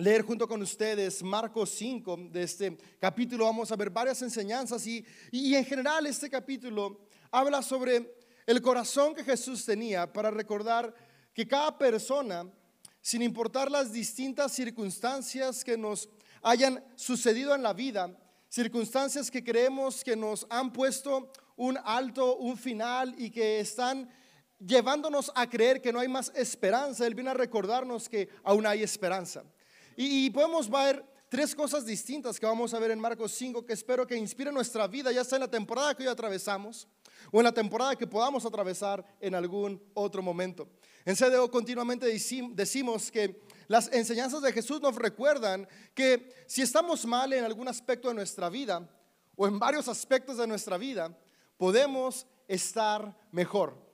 leer junto con ustedes Marcos 5. De este capítulo vamos a ver varias enseñanzas y, y en general este capítulo habla sobre el corazón que Jesús tenía para recordar que cada persona, sin importar las distintas circunstancias que nos hayan sucedido en la vida, circunstancias que creemos que nos han puesto un alto, un final y que están llevándonos a creer que no hay más esperanza, Él viene a recordarnos que aún hay esperanza. Y, podemos ver tres cosas distintas que vamos a ver en Marcos 5 que espero que inspiren nuestra vida, ya sea en la temporada que hoy atravesamos o en la temporada que podamos atravesar en algún otro momento. En CDO continuamente decimos que las enseñanzas de Jesús nos recuerdan que si estamos mal en algún aspecto de nuestra vida o en varios aspectos de nuestra vida, podemos estar mejor.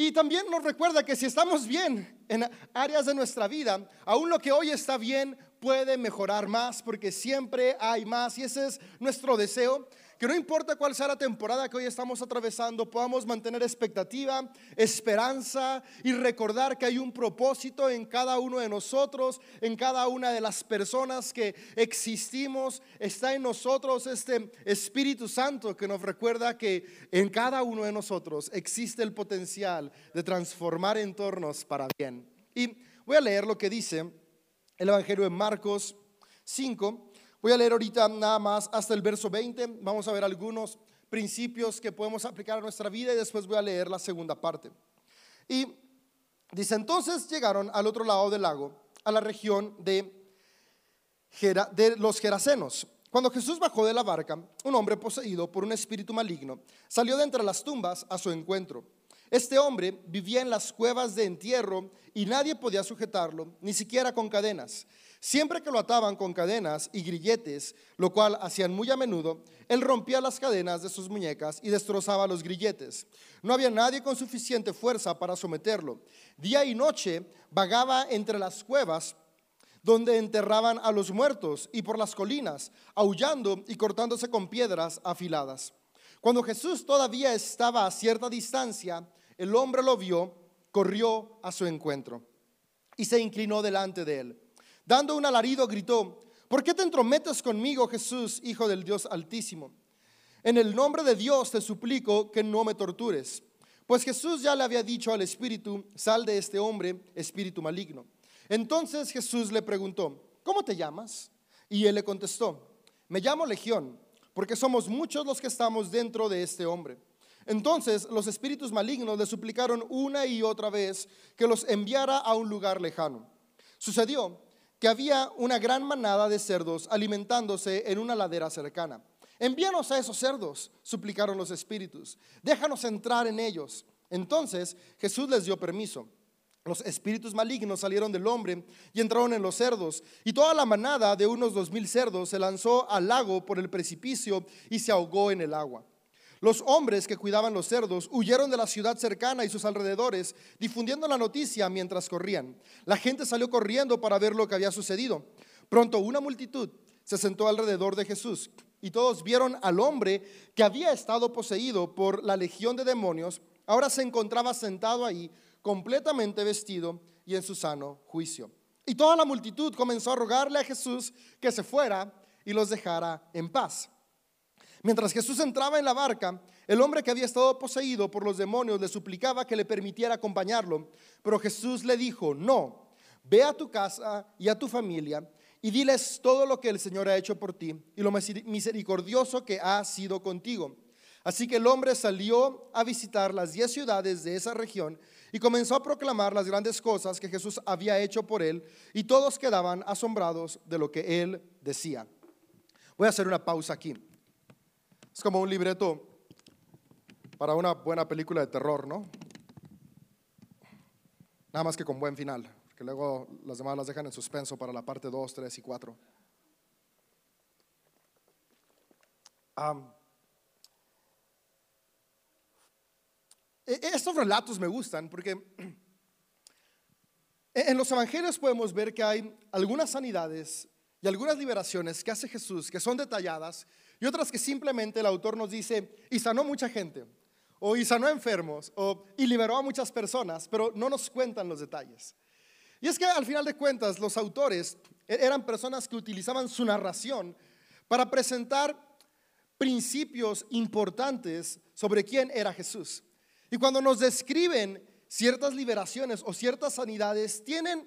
Y también nos recuerda que si estamos bien en áreas de nuestra vida, aún lo que hoy está bien puede mejorar más porque siempre hay más y ese es nuestro deseo que no importa cuál sea la temporada que hoy estamos atravesando, podamos mantener expectativa, esperanza y recordar que hay un propósito en cada uno de nosotros, en cada una de las personas que existimos. Está en nosotros este Espíritu Santo que nos recuerda que en cada uno de nosotros existe el potencial de transformar entornos para bien. Y voy a leer lo que dice el Evangelio de Marcos 5 Voy a leer ahorita nada más hasta el verso 20. Vamos a ver algunos principios que podemos aplicar a nuestra vida y después voy a leer la segunda parte. Y dice, entonces llegaron al otro lado del lago, a la región de, de los Gerasenos. Cuando Jesús bajó de la barca, un hombre poseído por un espíritu maligno salió de entre las tumbas a su encuentro. Este hombre vivía en las cuevas de entierro y nadie podía sujetarlo, ni siquiera con cadenas. Siempre que lo ataban con cadenas y grilletes, lo cual hacían muy a menudo, él rompía las cadenas de sus muñecas y destrozaba los grilletes. No había nadie con suficiente fuerza para someterlo. Día y noche vagaba entre las cuevas donde enterraban a los muertos y por las colinas, aullando y cortándose con piedras afiladas. Cuando Jesús todavía estaba a cierta distancia, el hombre lo vio, corrió a su encuentro y se inclinó delante de él. Dando un alarido, gritó, ¿por qué te entrometes conmigo, Jesús, Hijo del Dios Altísimo? En el nombre de Dios te suplico que no me tortures. Pues Jesús ya le había dicho al espíritu, sal de este hombre, espíritu maligno. Entonces Jesús le preguntó, ¿cómo te llamas? Y él le contestó, me llamo Legión, porque somos muchos los que estamos dentro de este hombre. Entonces los espíritus malignos le suplicaron una y otra vez que los enviara a un lugar lejano. Sucedió que había una gran manada de cerdos alimentándose en una ladera cercana. Envíanos a esos cerdos, suplicaron los espíritus. Déjanos entrar en ellos. Entonces Jesús les dio permiso. Los espíritus malignos salieron del hombre y entraron en los cerdos, y toda la manada de unos dos mil cerdos se lanzó al lago por el precipicio y se ahogó en el agua. Los hombres que cuidaban los cerdos huyeron de la ciudad cercana y sus alrededores, difundiendo la noticia mientras corrían. La gente salió corriendo para ver lo que había sucedido. Pronto una multitud se sentó alrededor de Jesús y todos vieron al hombre que había estado poseído por la legión de demonios. Ahora se encontraba sentado ahí, completamente vestido y en su sano juicio. Y toda la multitud comenzó a rogarle a Jesús que se fuera y los dejara en paz. Mientras Jesús entraba en la barca, el hombre que había estado poseído por los demonios le suplicaba que le permitiera acompañarlo. Pero Jesús le dijo, no, ve a tu casa y a tu familia y diles todo lo que el Señor ha hecho por ti y lo misericordioso que ha sido contigo. Así que el hombre salió a visitar las diez ciudades de esa región y comenzó a proclamar las grandes cosas que Jesús había hecho por él y todos quedaban asombrados de lo que él decía. Voy a hacer una pausa aquí. Es como un libreto para una buena película de terror, ¿no? Nada más que con buen final, que luego las demás las dejan en suspenso para la parte 2, 3 y 4. E, estos relatos me gustan porque en los evangelios podemos ver que hay algunas sanidades y algunas liberaciones que hace Jesús que son detalladas y otras que simplemente el autor nos dice, y sanó mucha gente, o y sanó enfermos, o y liberó a muchas personas, pero no nos cuentan los detalles. Y es que al final de cuentas los autores eran personas que utilizaban su narración para presentar principios importantes sobre quién era Jesús. Y cuando nos describen ciertas liberaciones o ciertas sanidades, tienen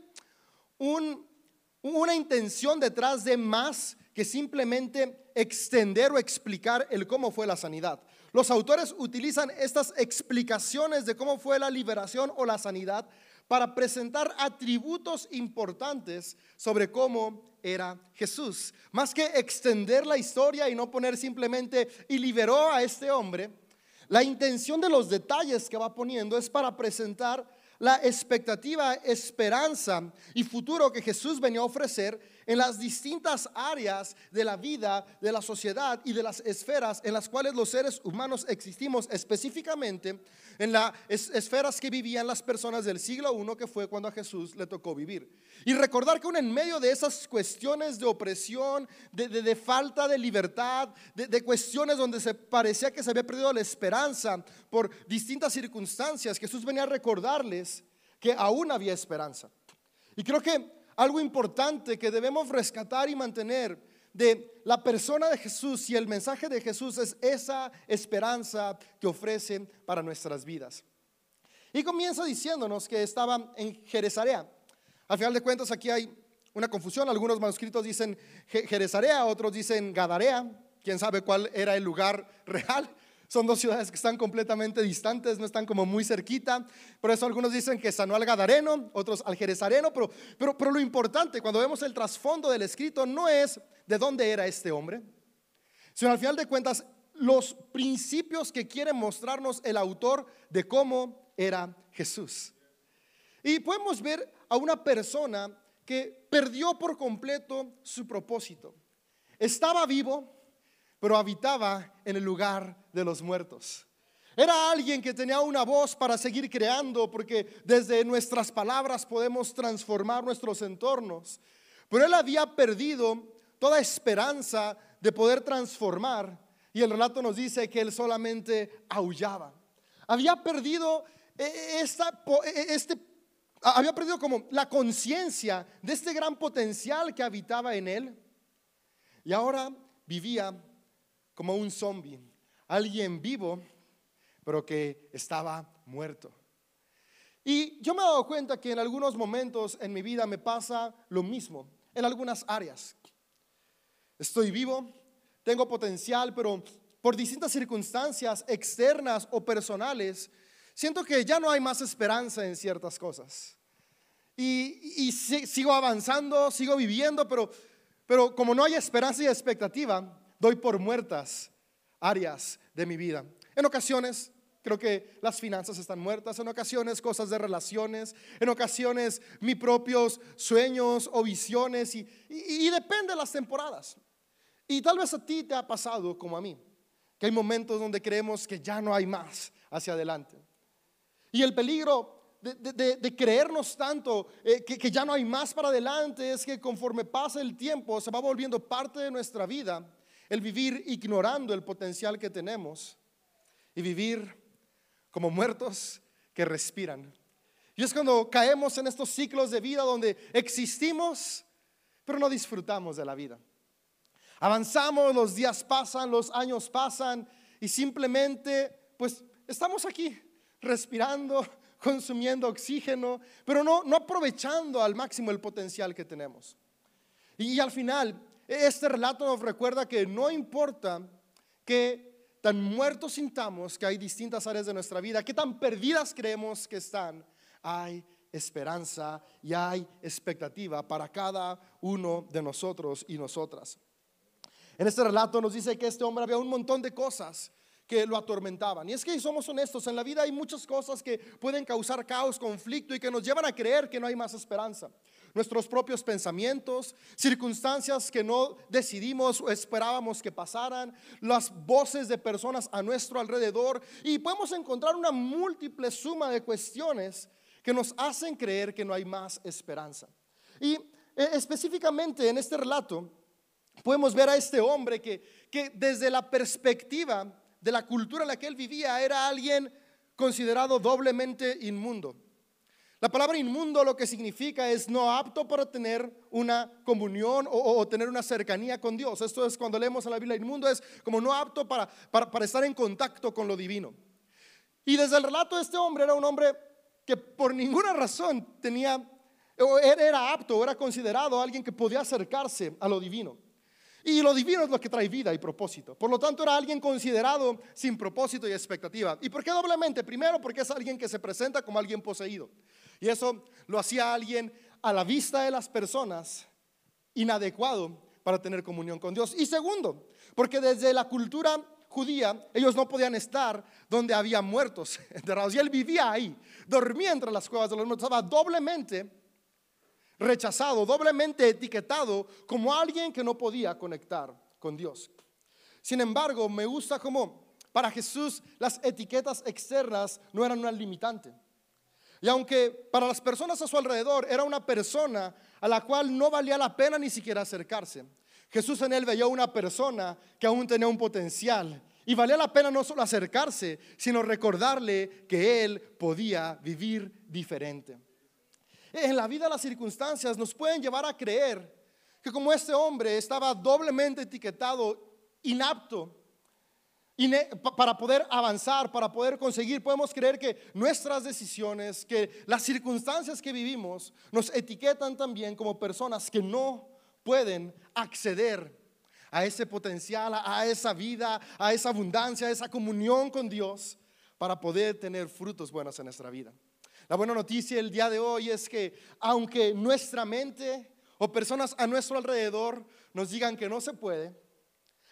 una intención detrás de más que simplemente extender o explicar el cómo fue la sanidad. Los autores utilizan estas explicaciones de cómo fue la liberación o la sanidad para presentar atributos importantes sobre cómo era Jesús. Más que extender la historia y no poner simplemente y liberó a este hombre, la intención de los detalles que va poniendo es para presentar la expectativa, esperanza y futuro que Jesús venía a ofrecer en las distintas áreas de la vida, de la sociedad y de las esferas en las cuales los seres humanos existimos, específicamente en las esferas que vivían las personas del siglo I, que fue cuando a Jesús le tocó vivir. Y recordar que aún en medio de esas cuestiones de opresión, de, falta de libertad, de, cuestiones donde se parecía que se había perdido la esperanza por distintas circunstancias, Jesús venía a recordarles que aún había esperanza. Y creo que algo importante que debemos rescatar y mantener de la persona de Jesús y el mensaje de Jesús es esa esperanza que ofrece para nuestras vidas. Y comienza diciéndonos que estaba en Jerezarea. Al final de cuentas aquí hay una confusión, algunos manuscritos dicen Jerezarea, otros dicen Gadarea, quién sabe cuál era el lugar real. Son dos ciudades que están completamente distantes, no están como muy cerquita. Por eso algunos dicen que sanó al Gadareno, otros al Jerezareno. Pero, pero, pero lo importante cuando vemos el trasfondo del escrito no es de dónde era este hombre, sino al final de cuentas los principios que quiere mostrarnos el autor de cómo era Jesús. Y podemos ver a una persona que perdió por completo su propósito. Estaba vivo, pero habitaba en el lugar de los muertos. Era alguien que tenía una voz para seguir creando, porque desde nuestras palabras podemos transformar nuestros entornos. Pero él había perdido toda esperanza de poder transformar, y el relato nos dice que él solamente aullaba. Había perdido eh, esta, eh, este, había perdido como la conciencia de este gran potencial que habitaba en él, y ahora vivía como un zombie, alguien vivo, pero que estaba muerto. Y yo me he dado cuenta que en algunos momentos en mi vida me pasa lo mismo, en algunas áreas. Estoy vivo, tengo potencial, pero por distintas circunstancias externas o personales, siento que ya no hay más esperanza en ciertas cosas. Y, sigo avanzando, sigo viviendo, pero como no hay esperanza y expectativa, doy por muertas áreas de mi vida. En ocasiones creo que las finanzas están muertas, en ocasiones cosas de relaciones, en ocasiones mis propios sueños o visiones y, depende de las temporadas. Y tal vez a ti te ha pasado como a mí, que hay momentos donde creemos que ya no hay más hacia adelante. Y el peligro de, creernos tanto eh, que, que, ya no hay más para adelante es que conforme pasa el tiempo se va volviendo parte de nuestra vida el vivir ignorando el potencial que tenemos y vivir como muertos que respiran. Y es cuando caemos en estos ciclos de vida donde existimos, pero no disfrutamos de la vida. Avanzamos, los días pasan, los años pasan y simplemente pues estamos aquí respirando, consumiendo oxígeno, pero no, no aprovechando al máximo el potencial que tenemos. Y, y al final este relato nos recuerda que no importa que tan muertos sintamos que hay distintas áreas de nuestra vida, que tan perdidas creemos que están, hay esperanza y hay expectativa para cada uno de nosotros y nosotras. En este relato nos dice que este hombre había un montón de cosas que lo atormentaban. Y es que somos honestos, en la vida hay muchas cosas que pueden causar caos, conflicto y que nos llevan a creer que no hay más esperanza nuestros propios pensamientos, circunstancias que no decidimos o esperábamos que pasaran, las voces de personas a nuestro alrededor y podemos encontrar una múltiple suma de cuestiones que nos hacen creer que no hay más esperanza. Y eh, específicamente en este relato podemos ver a este hombre que, que desde la perspectiva de la cultura en la que él vivía era alguien considerado doblemente inmundo. La palabra inmundo lo que significa es no apto para tener una comunión o, tener una cercanía con Dios. Esto es cuando leemos a la Biblia, inmundo es como no apto para, para, estar en contacto con lo divino. Y desde el relato de este hombre era un hombre que por ninguna razón tenía, era apto, era considerado alguien que podía acercarse a lo divino. Y lo divino es lo que trae vida y propósito. Por lo tanto, era alguien considerado sin propósito y expectativa. ¿Y por qué doblemente? Primero, porque es alguien que se presenta como alguien poseído. Y eso lo hacía alguien a la vista de las personas inadecuado para tener comunión con Dios. Y segundo, porque desde la cultura judía ellos no podían estar donde había muertos enterrados. Y él vivía ahí, dormía entre las cuevas de los muertos, estaba doblemente rechazado, doblemente etiquetado como alguien que no podía conectar con Dios. Sin embargo, me gusta como para Jesús las etiquetas externas no eran una limitante. Y aunque para las personas a su alrededor era una persona a la cual no valía la pena ni siquiera acercarse, Jesús en él veía una persona que aún tenía un potencial y valía la pena no solo acercarse, sino recordarle que él podía vivir diferente en la vida las circunstancias nos pueden llevar a creer que como este hombre estaba doblemente etiquetado, inapto, para poder avanzar, para poder conseguir, podemos creer que nuestras decisiones, que las circunstancias que vivimos nos etiquetan también como personas que no pueden acceder a ese potencial, a esa vida, a esa abundancia, a esa comunión con Dios para poder tener frutos buenos en nuestra vida. La buena noticia el día de hoy es que aunque nuestra mente o personas a nuestro alrededor nos digan que no se puede,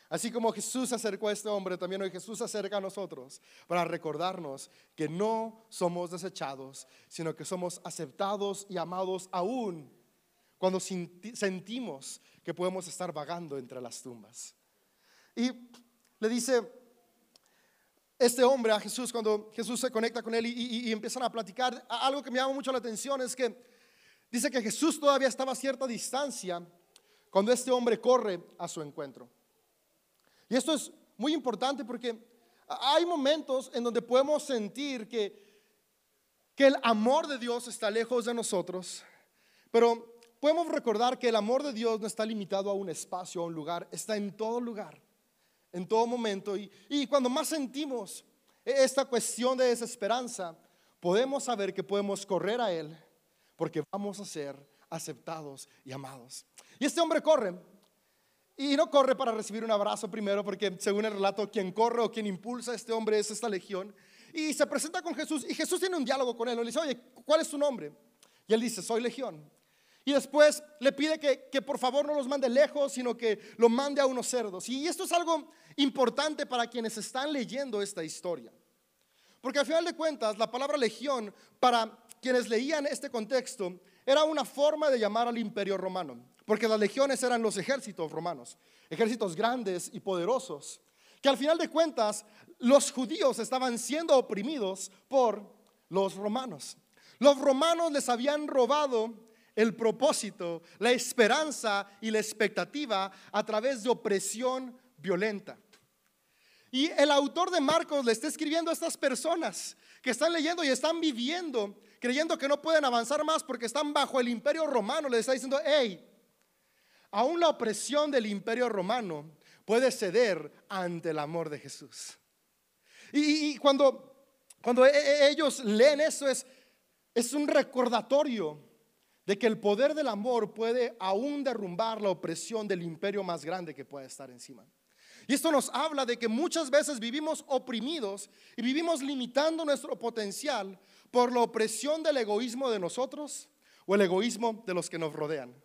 así como Jesús acercó a este hombre, también hoy Jesús acerca a nosotros para recordarnos que no somos desechados, sino que somos aceptados y amados aún cuando sentimos que podemos estar vagando entre las tumbas. Y le dice, este hombre a Jesús, cuando Jesús se conecta con él y, empiezan a platicar, algo que me llama mucho la atención es que dice que Jesús todavía estaba a cierta distancia cuando este hombre corre a su encuentro. Y esto es muy importante porque hay momentos en donde podemos sentir que, que el amor de Dios está lejos de nosotros, pero podemos recordar que el amor de Dios no está limitado a un espacio, a un lugar, está en todo lugar en todo momento. Y, cuando más sentimos esta cuestión de desesperanza, podemos saber que podemos correr a Él porque vamos a ser aceptados y amados. Y este hombre corre. Y no corre para recibir un abrazo primero, porque según el relato, quien corre o quien impulsa este hombre es esta legión. Y se presenta con Jesús y Jesús tiene un diálogo con él. Le dice, oye, ¿cuál es tu nombre? Y él dice, soy legión. Y después le pide que, que, por favor no los mande lejos, sino que lo mande a unos cerdos. Y esto es algo importante para quienes están leyendo esta historia. Porque al final de cuentas, la palabra legión, para quienes leían este contexto, era una forma de llamar al imperio romano. Porque las legiones eran los ejércitos romanos, ejércitos grandes y poderosos, que al final de cuentas los judíos estaban siendo oprimidos por los romanos. Los romanos les habían robado el propósito, la esperanza y la expectativa a través de opresión violenta. Y el autor de Marcos le está escribiendo a estas personas que están leyendo y están viviendo, creyendo que no pueden avanzar más porque están bajo el imperio romano. Le está diciendo, hey, aún la opresión del imperio romano puede ceder ante el amor de Jesús. Y, cuando, cuando e, e, ellos leen eso es, es un recordatorio de que el poder del amor puede aún derrumbar la opresión del imperio más grande que puede estar encima. Y esto nos habla de que muchas veces vivimos oprimidos y vivimos limitando nuestro potencial por la opresión del egoísmo de nosotros o el egoísmo de los que nos rodean.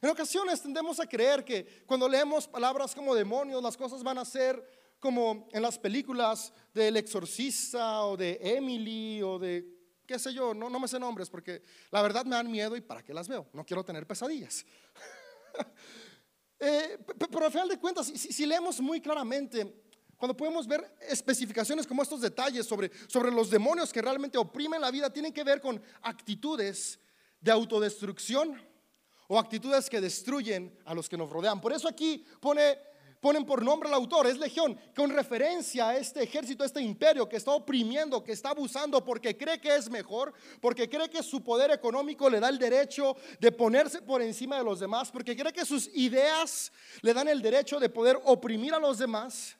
En ocasiones tendemos a creer que cuando leemos palabras como demonios, las cosas van a ser como en las películas del exorcista o de Emily o de qué sé yo, no, me sé nombres porque la verdad me dan miedo y para qué las veo, no quiero tener pesadillas. Eh, pero al final de cuentas, si, leemos muy claramente, cuando podemos ver especificaciones como estos detalles sobre, sobre los demonios que realmente oprimen la vida, tienen que ver con actitudes de autodestrucción o actitudes que destruyen a los que nos rodean. Por eso aquí pone ponen por nombre al autor, es legión, con referencia a este ejército, a este imperio que está oprimiendo, que está abusando porque cree que es mejor, porque cree que su poder económico le da el derecho de ponerse por encima de los demás, porque cree que sus ideas le dan el derecho de poder oprimir a los demás.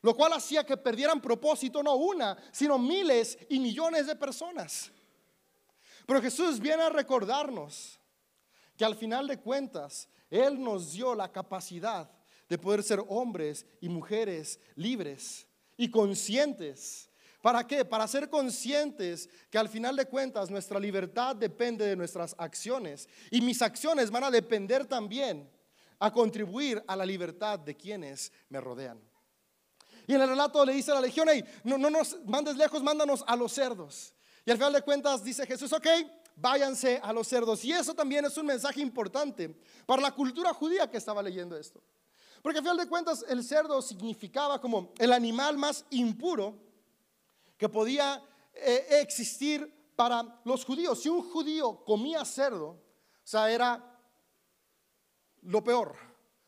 Lo cual hacía que perdieran propósito no una, sino miles y millones de personas. Pero Jesús viene a recordarnos que al final de cuentas, Él nos dio la capacidad de poder ser hombres y mujeres libres y conscientes. ¿Para qué? Para ser conscientes que al final de cuentas nuestra libertad depende de nuestras acciones y mis acciones van a depender también a contribuir a la libertad de quienes me rodean. Y en el relato le dice a la legión, hey, no, no nos mandes lejos, mándanos a los cerdos. Y al final de cuentas dice Jesús, ok, váyanse a los cerdos. Y eso también es un mensaje importante para la cultura judía que estaba leyendo esto. Porque al final de cuentas el cerdo significaba como el animal más impuro que podía eh, existir para los judíos. Si un judío comía cerdo, o sea, era lo peor.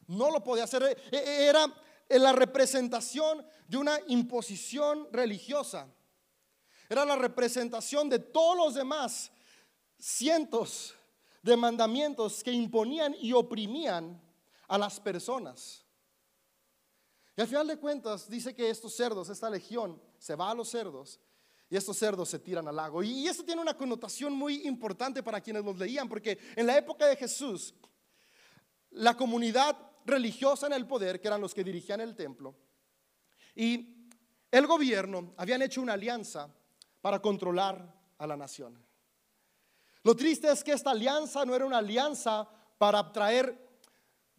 No lo podía hacer. E, e, era la representación de una imposición religiosa. Era la representación de todos los demás cientos de mandamientos que imponían y oprimían a las personas. Y al final de cuentas dice que estos cerdos, esta legión, se va a los cerdos y estos cerdos se tiran al lago. Y esto tiene una connotación muy importante para quienes los leían, porque en la época de Jesús, la comunidad religiosa en el poder, que eran los que dirigían el templo, y el gobierno habían hecho una alianza para controlar a la nación. Lo triste es que esta alianza no era una alianza para traer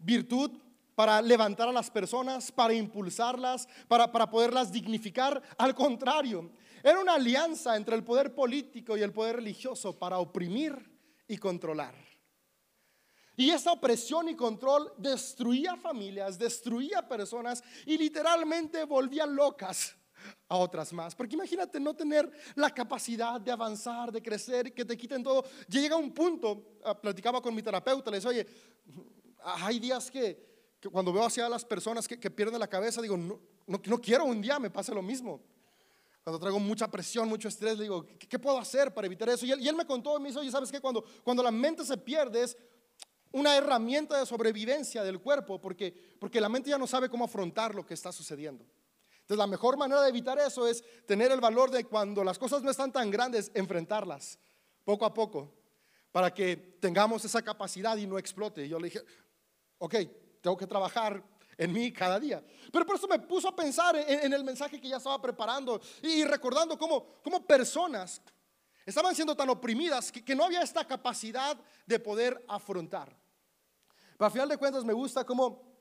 virtud, para levantar a las personas, para impulsarlas, para, para poderlas dignificar. Al contrario, era una alianza entre el poder político y el poder religioso para oprimir y controlar. Y esa opresión y control destruía familias, destruía personas y literalmente volvía locas a otras más. Porque imagínate no tener la capacidad de avanzar, de crecer, que te quiten todo. Llega un punto, ah, platicaba con mi terapeuta, le decía, oye, hay días que, cuando veo hacia las personas que, pierden la cabeza, digo, no, no, quiero un día me pase lo mismo. Cuando traigo mucha presión, mucho estrés, le digo, ¿qué, puedo hacer para evitar eso? Y él, y él me contó, me dice, oye, ¿sabes qué? Cuando, cuando la mente se pierde es una herramienta de sobrevivencia del cuerpo, porque, porque la mente ya no sabe cómo afrontar lo que está sucediendo. Entonces la mejor manera de evitar eso es tener el valor de cuando las cosas no están tan grandes, enfrentarlas poco a poco, para que tengamos esa capacidad y no explote. yo le dije, ok, tengo que trabajar en mí cada día. Pero por eso me puso a pensar en, el mensaje que ya estaba preparando y, recordando cómo, cómo personas estaban siendo tan oprimidas que, que, no había esta capacidad de poder afrontar. Pero al final de cuentas me gusta cómo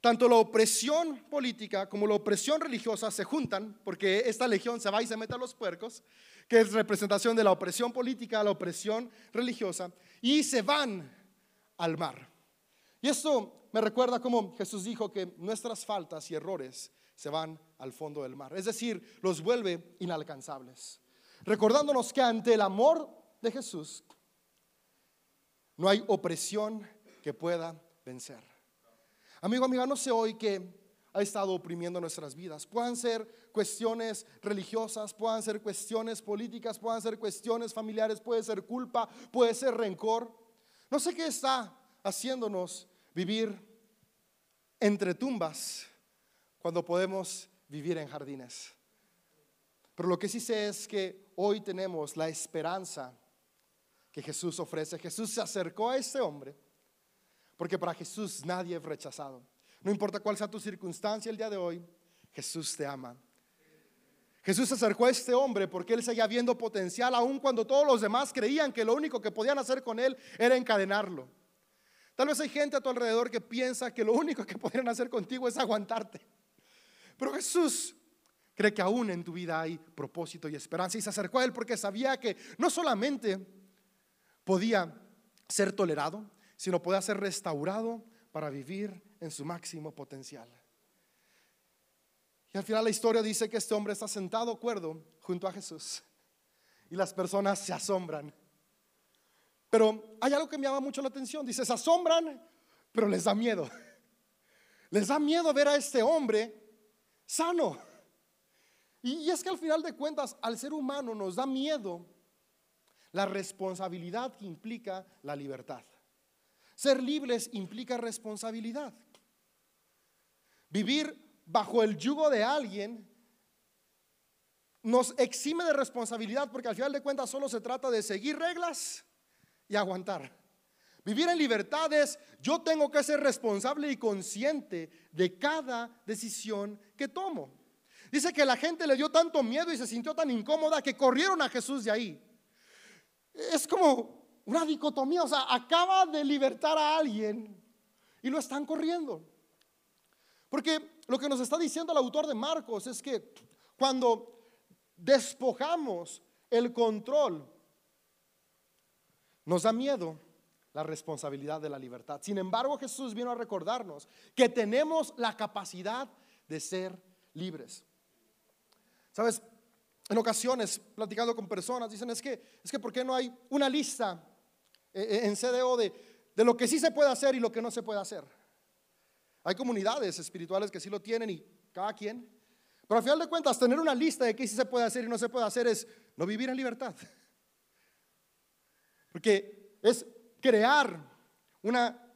tanto la opresión política como la opresión religiosa se juntan, porque esta legión se va y se mete a los puercos, que es representación de la opresión política, la opresión religiosa, y se van al mar. Y esto me recuerda como Jesús dijo que nuestras faltas y errores se van al fondo del mar, es decir, los vuelve inalcanzables. Recordándonos que ante el amor de Jesús no hay opresión que pueda vencer. Amigo, amiga, no sé hoy que ha estado oprimiendo nuestras vidas. Puedan ser cuestiones religiosas, puedan ser cuestiones políticas, puedan ser cuestiones familiares, puede ser culpa, puede ser rencor. No sé qué está haciéndonos vivir entre tumbas cuando podemos vivir en jardines. Pero lo que sí sé es que hoy tenemos la esperanza que Jesús ofrece. Jesús se acercó a este hombre porque para Jesús nadie es rechazado. No importa cuál sea tu circunstancia el día de hoy, Jesús te ama. Jesús se acercó a este hombre porque él seguía viendo potencial, aun cuando todos los demás creían que lo único que podían hacer con él era encadenarlo. Tal vez hay gente a tu alrededor que piensa que lo único que podrían hacer contigo es aguantarte. Pero Jesús cree que aún en tu vida hay propósito y esperanza y se acercó a él porque sabía que no solamente podía ser tolerado, sino pueda ser restaurado para vivir en su máximo potencial. Y al final la historia dice que este hombre está sentado cuerdo junto a Jesús y las personas se asombran. Pero hay algo que me llama mucho la atención. Dice, se asombran, pero les da miedo. les da miedo ver a este hombre sano. Y es que al final de cuentas, al ser humano nos da miedo la responsabilidad que implica la libertad. Ser libres implica responsabilidad. Vivir bajo el yugo de alguien nos exime de responsabilidad porque al final de cuentas solo se trata de seguir reglas y aguantar. Vivir en libertad es yo tengo que ser responsable y consciente de cada decisión que tomo. Dice que la gente le dio tanto miedo y se sintió tan incómoda que corrieron a Jesús de ahí. Es como una dicotomía, o sea, acaba de libertar a alguien y lo están corriendo. Porque lo que nos está diciendo el autor de Marcos es que cuando despojamos el control, nos da miedo la responsabilidad de la libertad. Sin embargo, Jesús vino a recordarnos que tenemos la capacidad de ser libres. Sabes, en ocasiones, platicando con personas, dicen, es que, es que ¿por qué no hay una lista eh, eh, en CDO de, de lo que sí se puede hacer y lo que no se puede hacer? Hay comunidades espirituales que sí lo tienen y cada quien. Pero al final de cuentas, tener una lista de qué sí se puede hacer y no se puede hacer es no vivir en libertad. Porque es crear una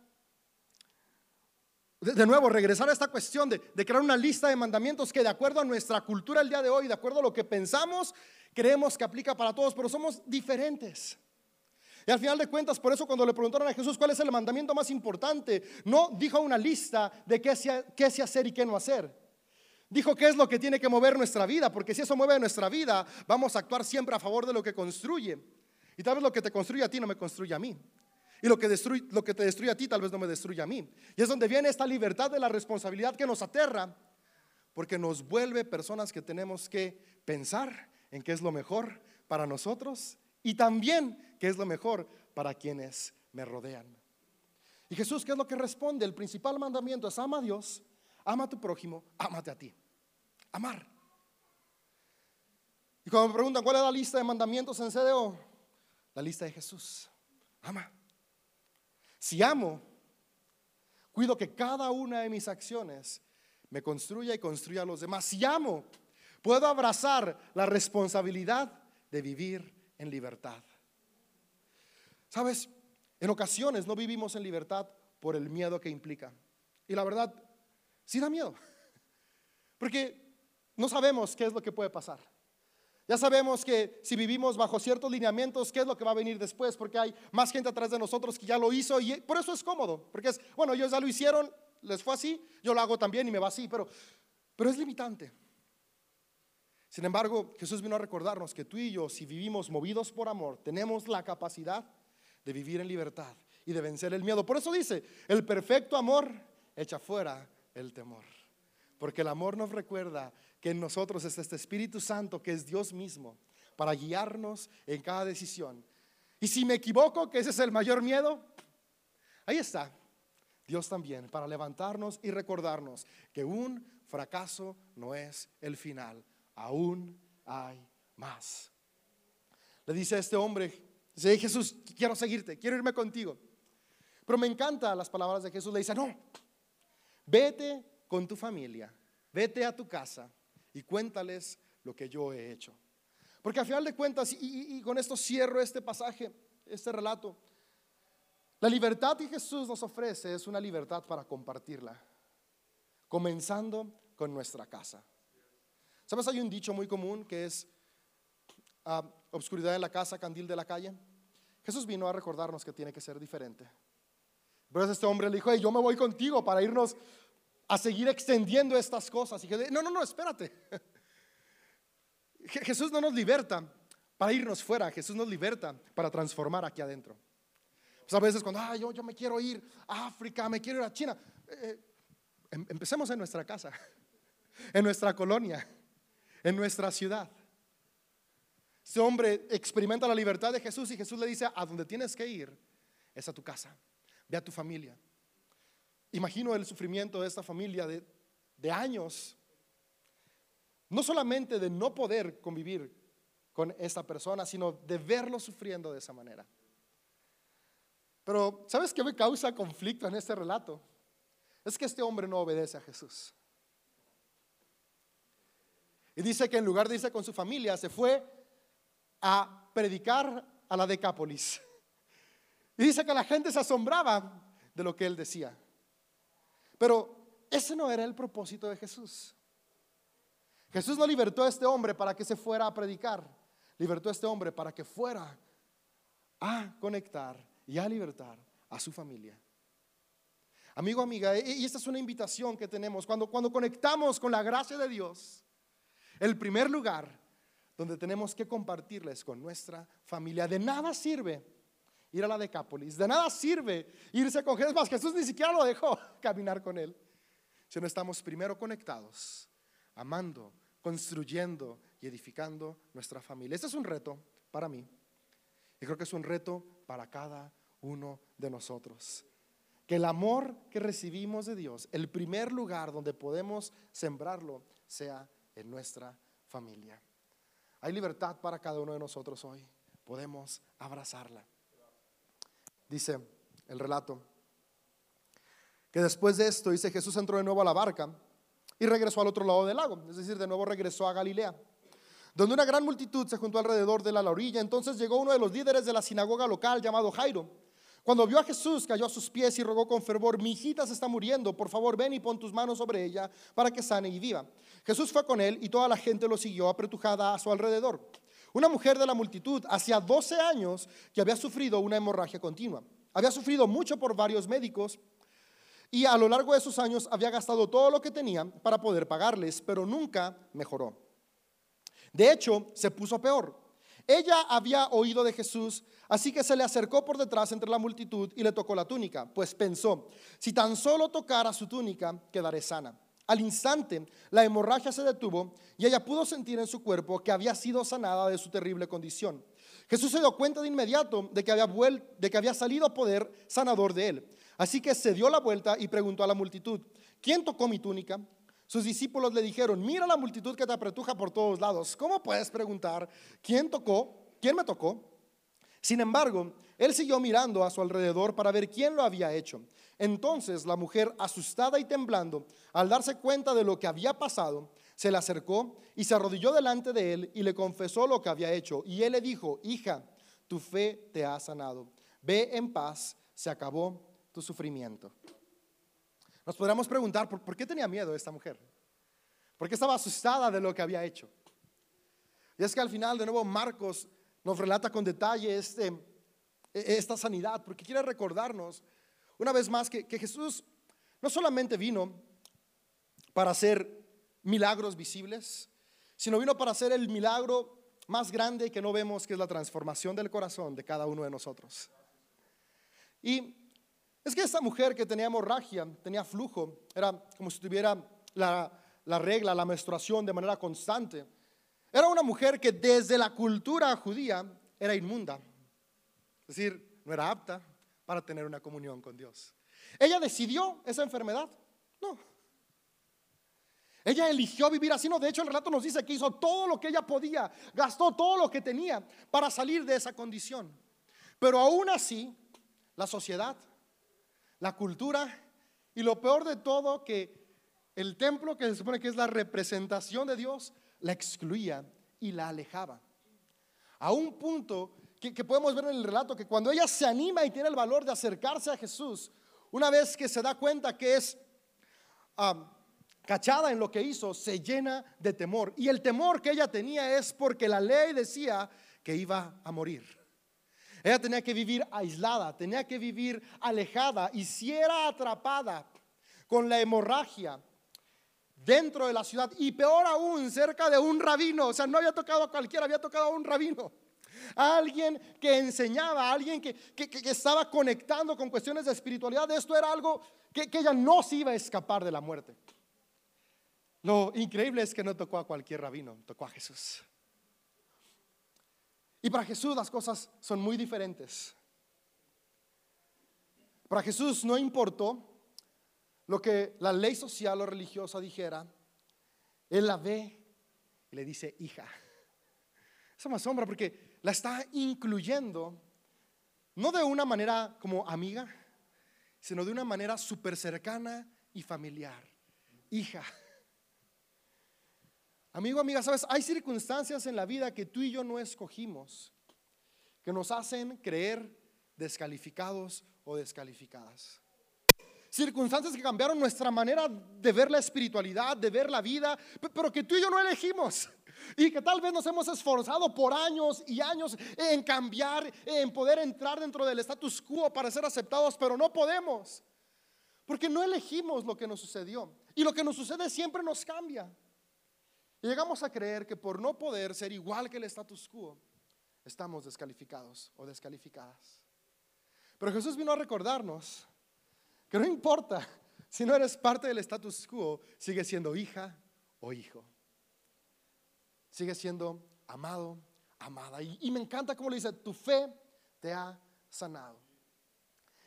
de nuevo, regresar a esta cuestión de, crear una lista de mandamientos que de acuerdo a nuestra cultura el día de hoy, de acuerdo a lo que pensamos, creemos que aplica para todos, pero somos diferentes. Y al final de cuentas, por eso cuando le preguntaron a Jesús cuál es el mandamiento más importante, no dijo una lista de qué qué se hacer y qué no hacer. Dijo qué es lo que tiene que mover nuestra vida, porque si eso mueve nuestra vida, vamos a actuar siempre a favor de lo que construye. Y tal vez lo que te construye a ti no me construye a mí. Y lo que, destruye, lo que te destruye a ti tal vez no me destruye a mí. Y es donde viene esta libertad de la responsabilidad que nos aterra, porque nos vuelve personas que tenemos que pensar en qué es lo mejor para nosotros y también qué es lo mejor para quienes me rodean. Y Jesús, ¿qué es lo que responde? El principal mandamiento es ama a Dios, ama a tu prójimo, ámate a ti. Amar. Y cuando me preguntan cuál es la lista de mandamientos en CDO, la lista de Jesús. Ama. Si amo, cuido que cada una de mis acciones me construya y construya a los demás. Si amo, puedo abrazar la responsabilidad de vivir en libertad. Sabes, en ocasiones no vivimos en libertad por el miedo que implica. Y la verdad, sí da miedo. Porque no sabemos qué es lo que puede pasar. Ya sabemos que si vivimos bajo ciertos lineamientos, ¿qué es lo que va a venir después? Porque hay más gente atrás de nosotros que ya lo hizo y por eso es cómodo. Porque es, bueno, ellos ya lo hicieron, les fue así, yo lo hago también y me va así, pero, pero es limitante. Sin embargo, Jesús vino a recordarnos que tú y yo, si vivimos movidos por amor, tenemos la capacidad de vivir en libertad y de vencer el miedo. Por eso dice, el perfecto amor echa fuera el temor. Porque el amor nos recuerda que en nosotros es este Espíritu Santo que es Dios mismo para guiarnos en cada decisión. Y si me equivoco, que ese es el mayor miedo, ahí está. Dios también, para levantarnos y recordarnos que un fracaso no es el final, aún hay más. Le dice a este hombre, dice, Jesús, quiero seguirte, quiero irme contigo. Pero me encantan las palabras de Jesús, le dice, no, vete con tu familia, vete a tu casa y cuéntales lo que yo he hecho. Porque al final de cuentas, y, con esto cierro este pasaje, este relato, la libertad que Jesús nos ofrece es una libertad para compartirla, comenzando con nuestra casa. ¿Sabes? Hay un dicho muy común que es ah, obscuridad en la casa, candil de la calle. Jesús vino a recordarnos que tiene que ser diferente. Pero este hombre le dijo, yo me voy contigo para irnos a seguir extendiendo estas cosas. Y que, no, no, no, espérate. Jesús no nos liberta para irnos fuera, Jesús nos liberta para transformar aquí adentro. Pues a veces cuando, ah, yo, yo me quiero ir a África, me quiero ir a China, eh, eh, em, empecemos en nuestra casa, en nuestra colonia, en nuestra ciudad. Este hombre experimenta la libertad de Jesús y Jesús le dice, a donde tienes que ir es a tu casa, ve a tu familia, Imagino el sufrimiento de esta familia de, años, no solamente de no poder convivir con esta persona, sino de verlo sufriendo de esa manera. Pero, ¿sabes qué me causa conflicto en este relato? es que este hombre no obedece a Jesús. Y dice que en lugar de irse con su familia, se fue a predicar a la Decápolis. Y dice que la gente se asombraba de lo que él decía. Pero ese no era el propósito de Jesús. Jesús no libertó a este hombre para que se fuera a predicar. Libertó a este hombre para que fuera a conectar y a libertar a su familia. Amigo, amiga, y esta es una invitación que tenemos. Cuando, cuando conectamos con la gracia de Dios, el primer lugar donde tenemos que compartirles con nuestra familia, de nada sirve ir a la Decápolis, de nada sirve irse con Jesús, Jesús ni siquiera lo dejó caminar con él, si no estamos primero conectados, amando, construyendo y edificando nuestra familia. Este es un reto para mí y creo que es un reto para cada uno de nosotros. Que el amor que recibimos de Dios, el primer lugar donde podemos sembrarlo, sea en nuestra familia. Hay libertad para cada uno de nosotros hoy. Podemos abrazarla. Dice el relato que después de esto, dice Jesús entró de nuevo a la barca y regresó al otro lado del lago, es decir, de nuevo regresó a Galilea, donde una gran multitud se juntó alrededor de la orilla. Entonces llegó uno de los líderes de la sinagoga local llamado Jairo cuando vio a Jesús, cayó a sus pies y rogó con fervor, mi hijita se está muriendo, por favor ven y pon tus manos sobre ella para que sane y viva. Jesús fue con él y toda la gente lo siguió apretujada a su alrededor. Una mujer de la multitud, hacía 12 años que había sufrido una hemorragia continua. Había sufrido mucho por varios médicos y a lo largo de esos años había gastado todo lo que tenía para poder pagarles, pero nunca mejoró. De hecho, se puso peor. Ella había oído de Jesús, así que se le acercó por detrás entre la multitud y le tocó la túnica, pues pensó, si tan solo tocara su túnica, quedaré sana. Al instante, la hemorragia se detuvo y ella pudo sentir en su cuerpo que había sido sanada de su terrible condición. Jesús se dio cuenta de inmediato de que había, de que había salido poder sanador de él. Así que se dio la vuelta y preguntó a la multitud, ¿quién tocó mi túnica? Sus discípulos le dijeron, mira la multitud que te apretuja por todos lados. ¿Cómo puedes preguntar quién tocó? ¿Quién me tocó? Sin embargo, él siguió mirando a su alrededor para ver quién lo había hecho. Entonces la mujer, asustada y temblando, al darse cuenta de lo que había pasado, se le acercó y se arrodilló delante de él y le confesó lo que había hecho. Y él le dijo, hija, tu fe te ha sanado. Ve en paz, se acabó tu sufrimiento. Nos podríamos preguntar, ¿por, qué tenía miedo esta mujer? ¿Por qué estaba asustada de lo que había hecho? Y es que al final, de nuevo, Marcos nos relata con detalle este, e, esta sanidad, porque quiere recordarnos una vez más que, Jesús no solamente vino para hacer milagros visibles, sino vino para hacer el milagro más grande que no vemos, que es la transformación del corazón de cada uno de nosotros. Y es que esta mujer que tenía hemorragia, tenía flujo, era como si tuviera la, regla, la menstruación de manera constante. Era una mujer que desde la cultura judía era inmunda. Es decir, no era apta para tener una comunión con Dios. ¿Ella decidió esa enfermedad? No. Ella eligió vivir así, no. De hecho, el relato nos dice que hizo todo lo que ella podía, gastó todo lo que tenía para salir de esa condición. Pero aún así, la sociedad, la cultura y lo peor de todo que el templo que se supone que es la representación de Dios la excluía y la alejaba. A un punto que, podemos ver en el relato que cuando ella se anima y tiene el valor de acercarse a Jesús, una vez que se da cuenta que es cachada en lo que hizo, se llena de temor. Y el temor que ella tenía es porque la ley decía que iba a morir. Ella tenía que vivir aislada, tenía que vivir alejada y si era atrapada con la hemorragia dentro de la ciudad y peor aún cerca de un rabino, o sea, no había tocado a cualquiera, había tocado a un rabino. Alguien que enseñaba, alguien que, estaba conectando con cuestiones de espiritualidad. Esto era algo que, que ella no se iba a escapar de la muerte. Lo increíble es que no tocó a cualquier rabino, tocó a Jesús. Y para Jesús las cosas son muy diferentes. Para Jesús no importó lo que la ley social o religiosa dijera. Él la ve y le dice, hija. Eso me asombra porque la está incluyendo, no de una manera como amiga, sino de una manera súper cercana y familiar. Hija. Amigo, amiga, sabes, hay circunstancias en la vida que tú y yo no escogimos, que nos hacen creer descalificados o descalificadas. Circunstancias que cambiaron nuestra manera de ver la espiritualidad, de ver la vida, pero que tú y yo no elegimos. Y que tal vez nos hemos esforzado por años y años en cambiar, en poder entrar dentro del status quo para ser aceptados, pero no podemos. Porque no elegimos lo que nos sucedió. Y lo que nos sucede siempre nos cambia. Y llegamos a creer que por no poder ser igual que el status quo, estamos descalificados o descalificadas. Pero Jesús vino a recordarnos que no importa si no eres parte del status quo, sigue siendo hija o hijo. Sigue siendo amado, amada. Y, me encanta cómo le dice, tu fe te ha sanado.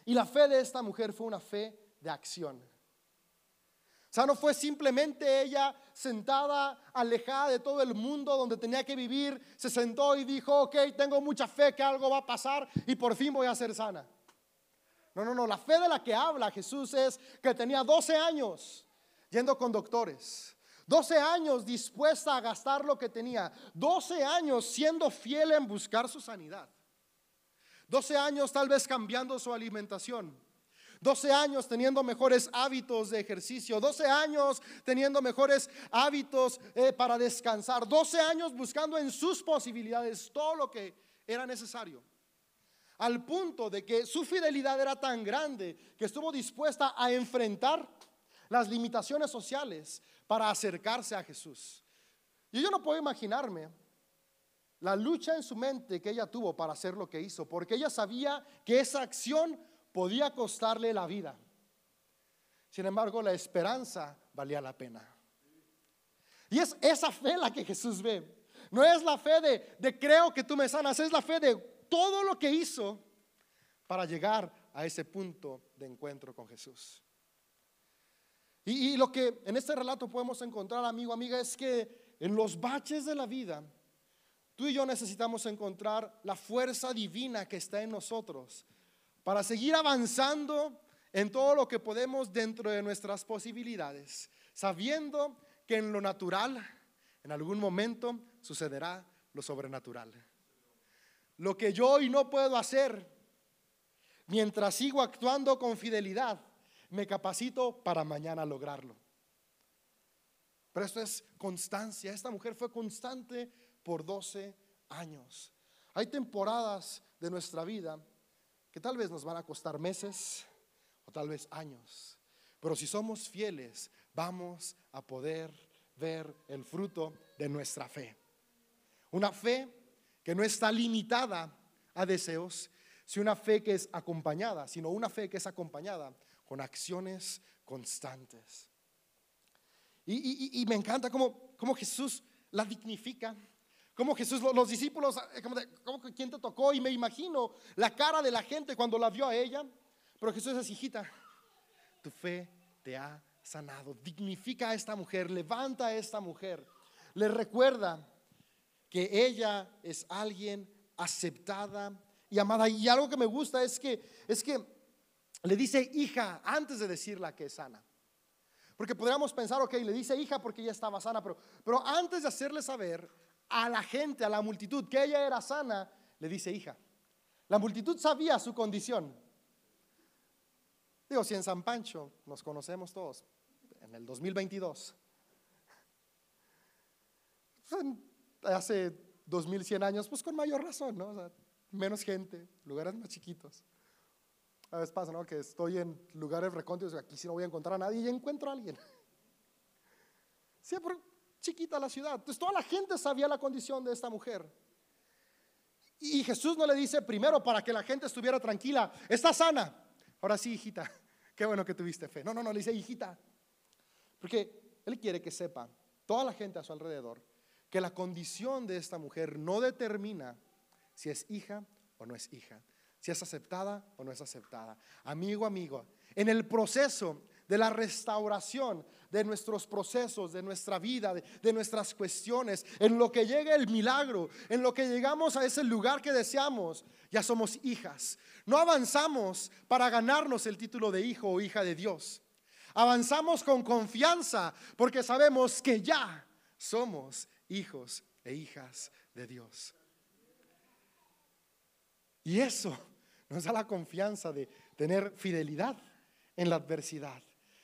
Y la fe de esta mujer fue una fe de acción. O sea, no fue simplemente ella sentada, alejada de todo el mundo donde tenía que vivir, se sentó y dijo, ok, tengo mucha fe que algo va a pasar y por fin voy a ser sana. No, no, no, la fe de la que habla Jesús es que tenía 12 años yendo con doctores, 12 años dispuesta a gastar lo que tenía, 12 años siendo fiel en buscar su sanidad, 12 años tal vez cambiando su alimentación. 12 años teniendo mejores hábitos de ejercicio, 12 años teniendo mejores hábitos eh, para descansar, 12 años buscando en sus posibilidades todo lo que era necesario. Al punto de que su fidelidad era tan grande que estuvo dispuesta a enfrentar las limitaciones sociales para acercarse a Jesús. Y yo no puedo imaginarme la lucha en su mente que ella tuvo para hacer lo que hizo, porque ella sabía que esa acción podía costarle la vida. Sin embargo, la esperanza valía la pena. Y es esa fe la que Jesús ve. No es la fe de, de creo que tú me sanas, es la fe de todo lo que hizo para llegar a ese punto de encuentro con Jesús. Y, lo que en este relato podemos encontrar, amigo, amiga, es que en los baches de la vida, tú y yo necesitamos encontrar la fuerza divina que está en nosotros para seguir avanzando en todo lo que podemos dentro de nuestras posibilidades, sabiendo que en lo natural, en algún momento, sucederá lo sobrenatural. Lo que yo hoy no puedo hacer, mientras sigo actuando con fidelidad, me capacito para mañana lograrlo. Pero esto es constancia. Esta mujer fue constante por 12 años. Hay temporadas de nuestra vida que tal vez nos van a costar meses o tal vez años. Pero si somos fieles, vamos a poder ver el fruto de nuestra fe. Una fe que no está limitada a deseos, sino una fe que es acompañada, sino una fe que es acompañada con acciones constantes. Y, me encanta cómo, cómo Jesús la dignifica como Jesús, los discípulos, eh, como, quién te tocó? Y me imagino la cara de la gente cuando la vio a ella. Pero Jesús es hijita, tu fe te ha sanado. Dignifica a esta mujer, levanta a esta mujer. Le recuerda que ella es alguien aceptada y amada. Y algo que me gusta es que, es que le dice hija antes de decirla que es sana. Porque podríamos pensar, ok, le dice hija porque ella estaba sana, pero, pero antes de hacerle saber, a la gente, a la multitud, que ella era sana, le dice hija. La multitud sabía su condición. Digo, si en San Pancho nos conocemos todos, en el 2022, hace 2100 años, pues con mayor razón, ¿no? menos gente, lugares más chiquitos. A veces pasa, ¿no? Que estoy en lugares recónditos, aquí sí no voy a encontrar a nadie y encuentro a alguien. Siempre chiquita la ciudad. Entonces toda la gente sabía la condición de esta mujer. Y Jesús no le dice primero para que la gente estuviera tranquila, está sana. Ahora sí, hijita, qué bueno que tuviste fe. No, no, no, le dice hijita. Porque Él quiere que sepa, toda la gente a su alrededor, que la condición de esta mujer no determina si es hija o no es hija, si es aceptada o no es aceptada. Amigo, amigo, en el proceso de la restauración de nuestros procesos, de nuestra vida, de, nuestras cuestiones, en lo que llegue el milagro, en lo que llegamos a ese lugar que deseamos, ya somos hijas. No avanzamos para ganarnos el título de hijo o hija de Dios. Avanzamos con confianza porque sabemos que ya somos hijos e hijas de Dios. Y eso nos da la confianza de tener fidelidad en la adversidad.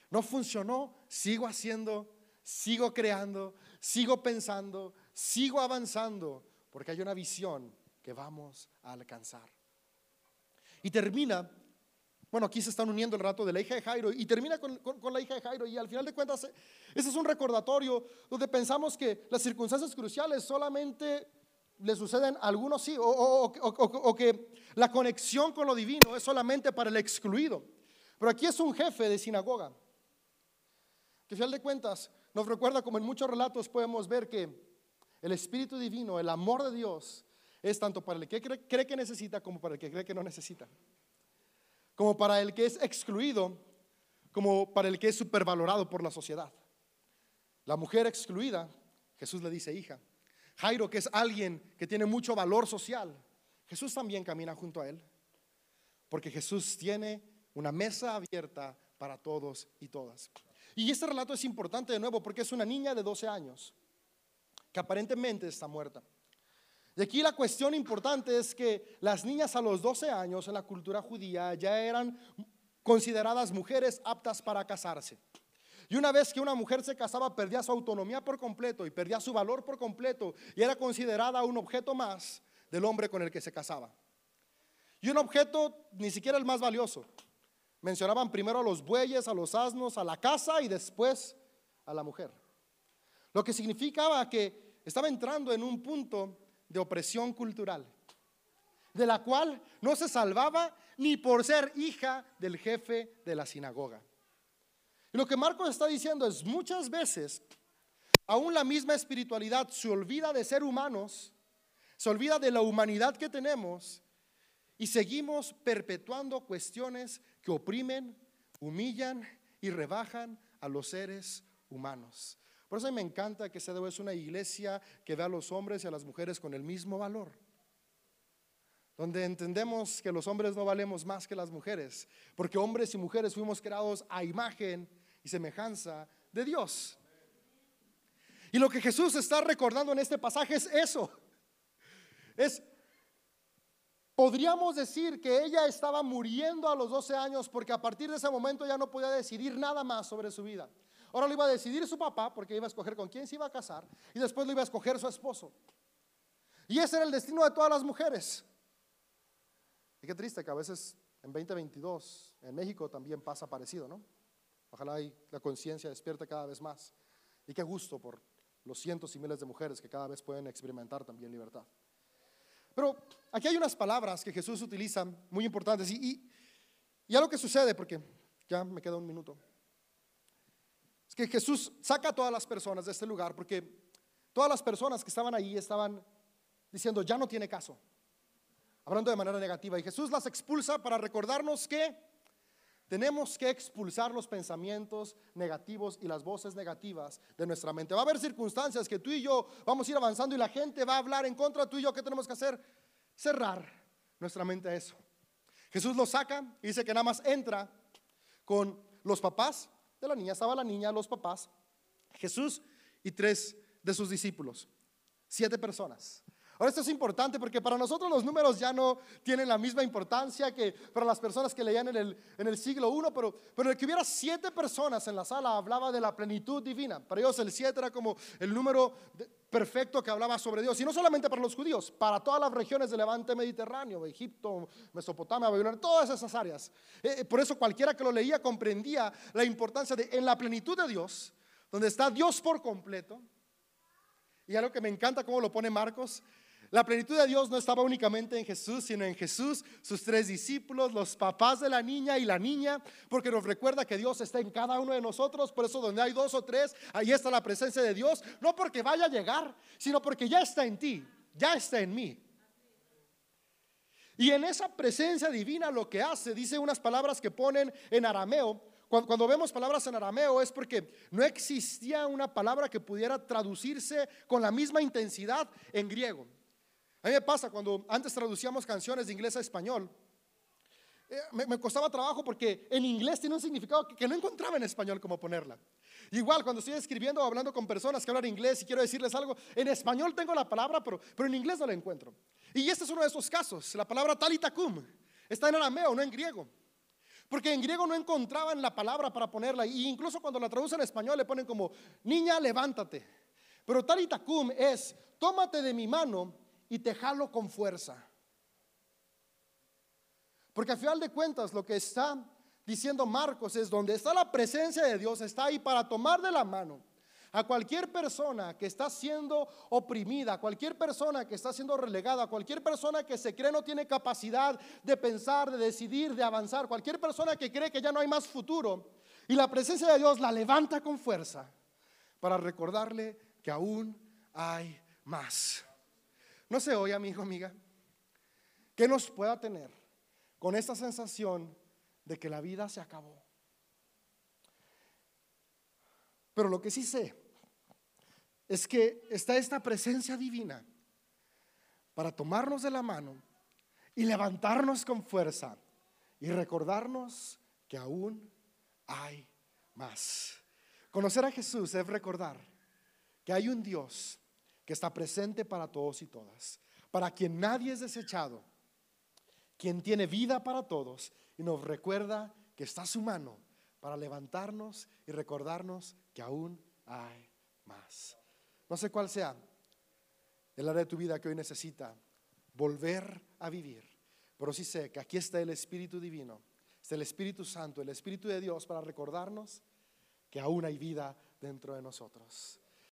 No funcionó, sigo haciendo, sigo creando, sigo pensando, sigo avanzando, porque hay una visión que vamos a alcanzar. Y termina, bueno, aquí se están uniendo el rato de la hija de Jairo, y termina con, la hija de Jairo, y al final de cuentas, ese es un recordatorio donde pensamos que las circunstancias cruciales solamente le suceden a algunos sí, o, que la conexión con lo divino es solamente para el excluido. Pero aquí es un jefe de sinagoga, que al final de cuentas nos recuerda como en muchos relatos podemos ver que el Espíritu Divino, el amor de Dios, es tanto para el que cree, que necesita como para el que cree que no necesita. Como para el que es excluido, como para el que es supervalorado por la sociedad. La mujer excluida, Jesús le dice hija. Jairo, que es alguien que tiene mucho valor social, Jesús también camina junto a él. Porque Jesús tiene una mesa abierta para todos y todas. Y este relato es importante de nuevo porque es una niña de 12 años que aparentemente está muerta. Y aquí la cuestión importante es que las niñas a los 12 años en la cultura judía ya eran consideradas mujeres aptas para casarse. Y una vez que una mujer se casaba, perdía su autonomía por completo y perdía su valor por completo y era considerada un objeto más del hombre con el que se casaba. Y un objeto ni siquiera el más valioso. Mencionaban primero a los bueyes, a los asnos, a la casa y después a la mujer. Lo que significaba que estaba entrando en un punto de opresión cultural, de la cual no se salvaba ni por ser hija del jefe de la sinagoga. Y lo que Marcos está diciendo es muchas veces, aún la misma espiritualidad se olvida de ser humanos, se olvida de la humanidad que tenemos y seguimos perpetuando cuestiones que oprimen, humillan y rebajan a los seres humanos. Por eso me encanta que CEDO es una iglesia que ve a los hombres y a las mujeres con el mismo valor. Donde entendemos que los hombres no valemos más que las mujeres, porque hombres y mujeres fuimos creados a imagen y semejanza de Dios. Y lo que Jesús está recordando en este pasaje es eso. Es Podríamos decir que ella estaba muriendo a los 12 años porque a partir de ese momento ya no podía decidir nada más sobre su vida. Ahora lo iba a decidir su papá porque iba a escoger con quién se iba a casar y después lo iba a escoger su esposo. Y ese era el destino de todas las mujeres. Y qué triste que a veces en 2022 en México también pasa parecido, ¿no? Ojalá la conciencia despierte cada vez más. Y qué gusto por los cientos y miles de mujeres que cada vez pueden experimentar también libertad. Pero aquí hay unas palabras que Jesús utiliza muy importantes y, y, y algo que sucede, porque ya me queda un minuto. Es que Jesús saca a todas las personas de este lugar porque todas las personas que estaban ahí estaban diciendo, ya no tiene caso, hablando de manera negativa. Y Jesús las expulsa para recordarnos que tenemos que expulsar los pensamientos negativos y las voces negativas de nuestra mente. Va a haber circunstancias que tú y yo vamos a ir avanzando y la gente va a hablar en contra de tú y yo. ¿Qué tenemos que hacer? Cerrar nuestra mente a eso. Jesús lo saca y dice que nada más entra con los papás de la niña, estaba la niña, los papás, Jesús y tres de sus discípulos, siete personas. Ahora esto es importante porque para nosotros los números ya no tienen la misma importancia que para las personas que leían en el, en el siglo I, pero, pero el que hubiera siete personas en la sala hablaba de la plenitud divina. Para ellos el siete era como el número perfecto que hablaba sobre Dios. Y no solamente para los judíos, para todas las regiones del levante mediterráneo, Egipto, Mesopotamia, Babilonia, todas esas áreas. Eh, eh, por eso cualquiera que lo leía comprendía la importancia de en la plenitud de Dios, donde está Dios por completo. Y algo que me encanta cómo lo pone Marcos, la plenitud de Dios no estaba únicamente en Jesús, sino en Jesús, sus tres discípulos, los papás de la niña y la niña, porque nos recuerda que Dios está en cada uno de nosotros. Por eso donde hay dos o tres, ahí está la presencia de Dios, no porque vaya a llegar, sino porque ya está en ti, ya está en mí. Y en esa presencia divina lo que hace, dice unas palabras que ponen en arameo, cuando, vemos palabras en arameo es porque no existía una palabra que pudiera traducirse con la misma intensidad en griego. A mí me pasa cuando antes traducíamos canciones de inglés a español. eh, me, me costaba trabajo porque en inglés tiene un significado que, que no encontraba en español cómo ponerla. Igual cuando estoy escribiendo o hablando con personas que hablan inglés y quiero decirles algo, en español tengo la palabra, pero, pero en inglés no la encuentro. Y este es uno de esos casos. La palabra talitakum está en arameo, no en griego. Porque en griego no encontraban la palabra para ponerla. Y incluso cuando la traducen en español le ponen como, niña, levántate. Pero talitakum es, tómate de mi mano y te jalo con fuerza. Porque al final de cuentas lo que está diciendo Marcos es donde está la presencia de Dios, está ahí para tomar de la mano a cualquier persona que está siendo oprimida, a cualquier persona que está siendo relegada, a cualquier persona que se cree no tiene capacidad de pensar, de decidir, de avanzar, cualquier persona que cree que ya no hay más futuro. Y la presencia de Dios la levanta con fuerza para recordarle que aún hay más. No sé hoy, amigo, amiga, que nos pueda tener con esta sensación de que la vida se acabó. Pero lo que sí sé es que está esta presencia divina para tomarnos de la mano y levantarnos con fuerza y recordarnos que aún hay más. Conocer a Jesús es recordar que hay un Dios que está presente para todos y todas, para quien nadie es desechado, quien tiene vida para todos y nos recuerda que está su mano para levantarnos y recordarnos que aún hay más. No sé cuál sea el área de tu vida que hoy necesita volver a vivir, pero sí sé que aquí está el Espíritu Divino, está el Espíritu Santo, el Espíritu de Dios para recordarnos que aún hay vida dentro de nosotros.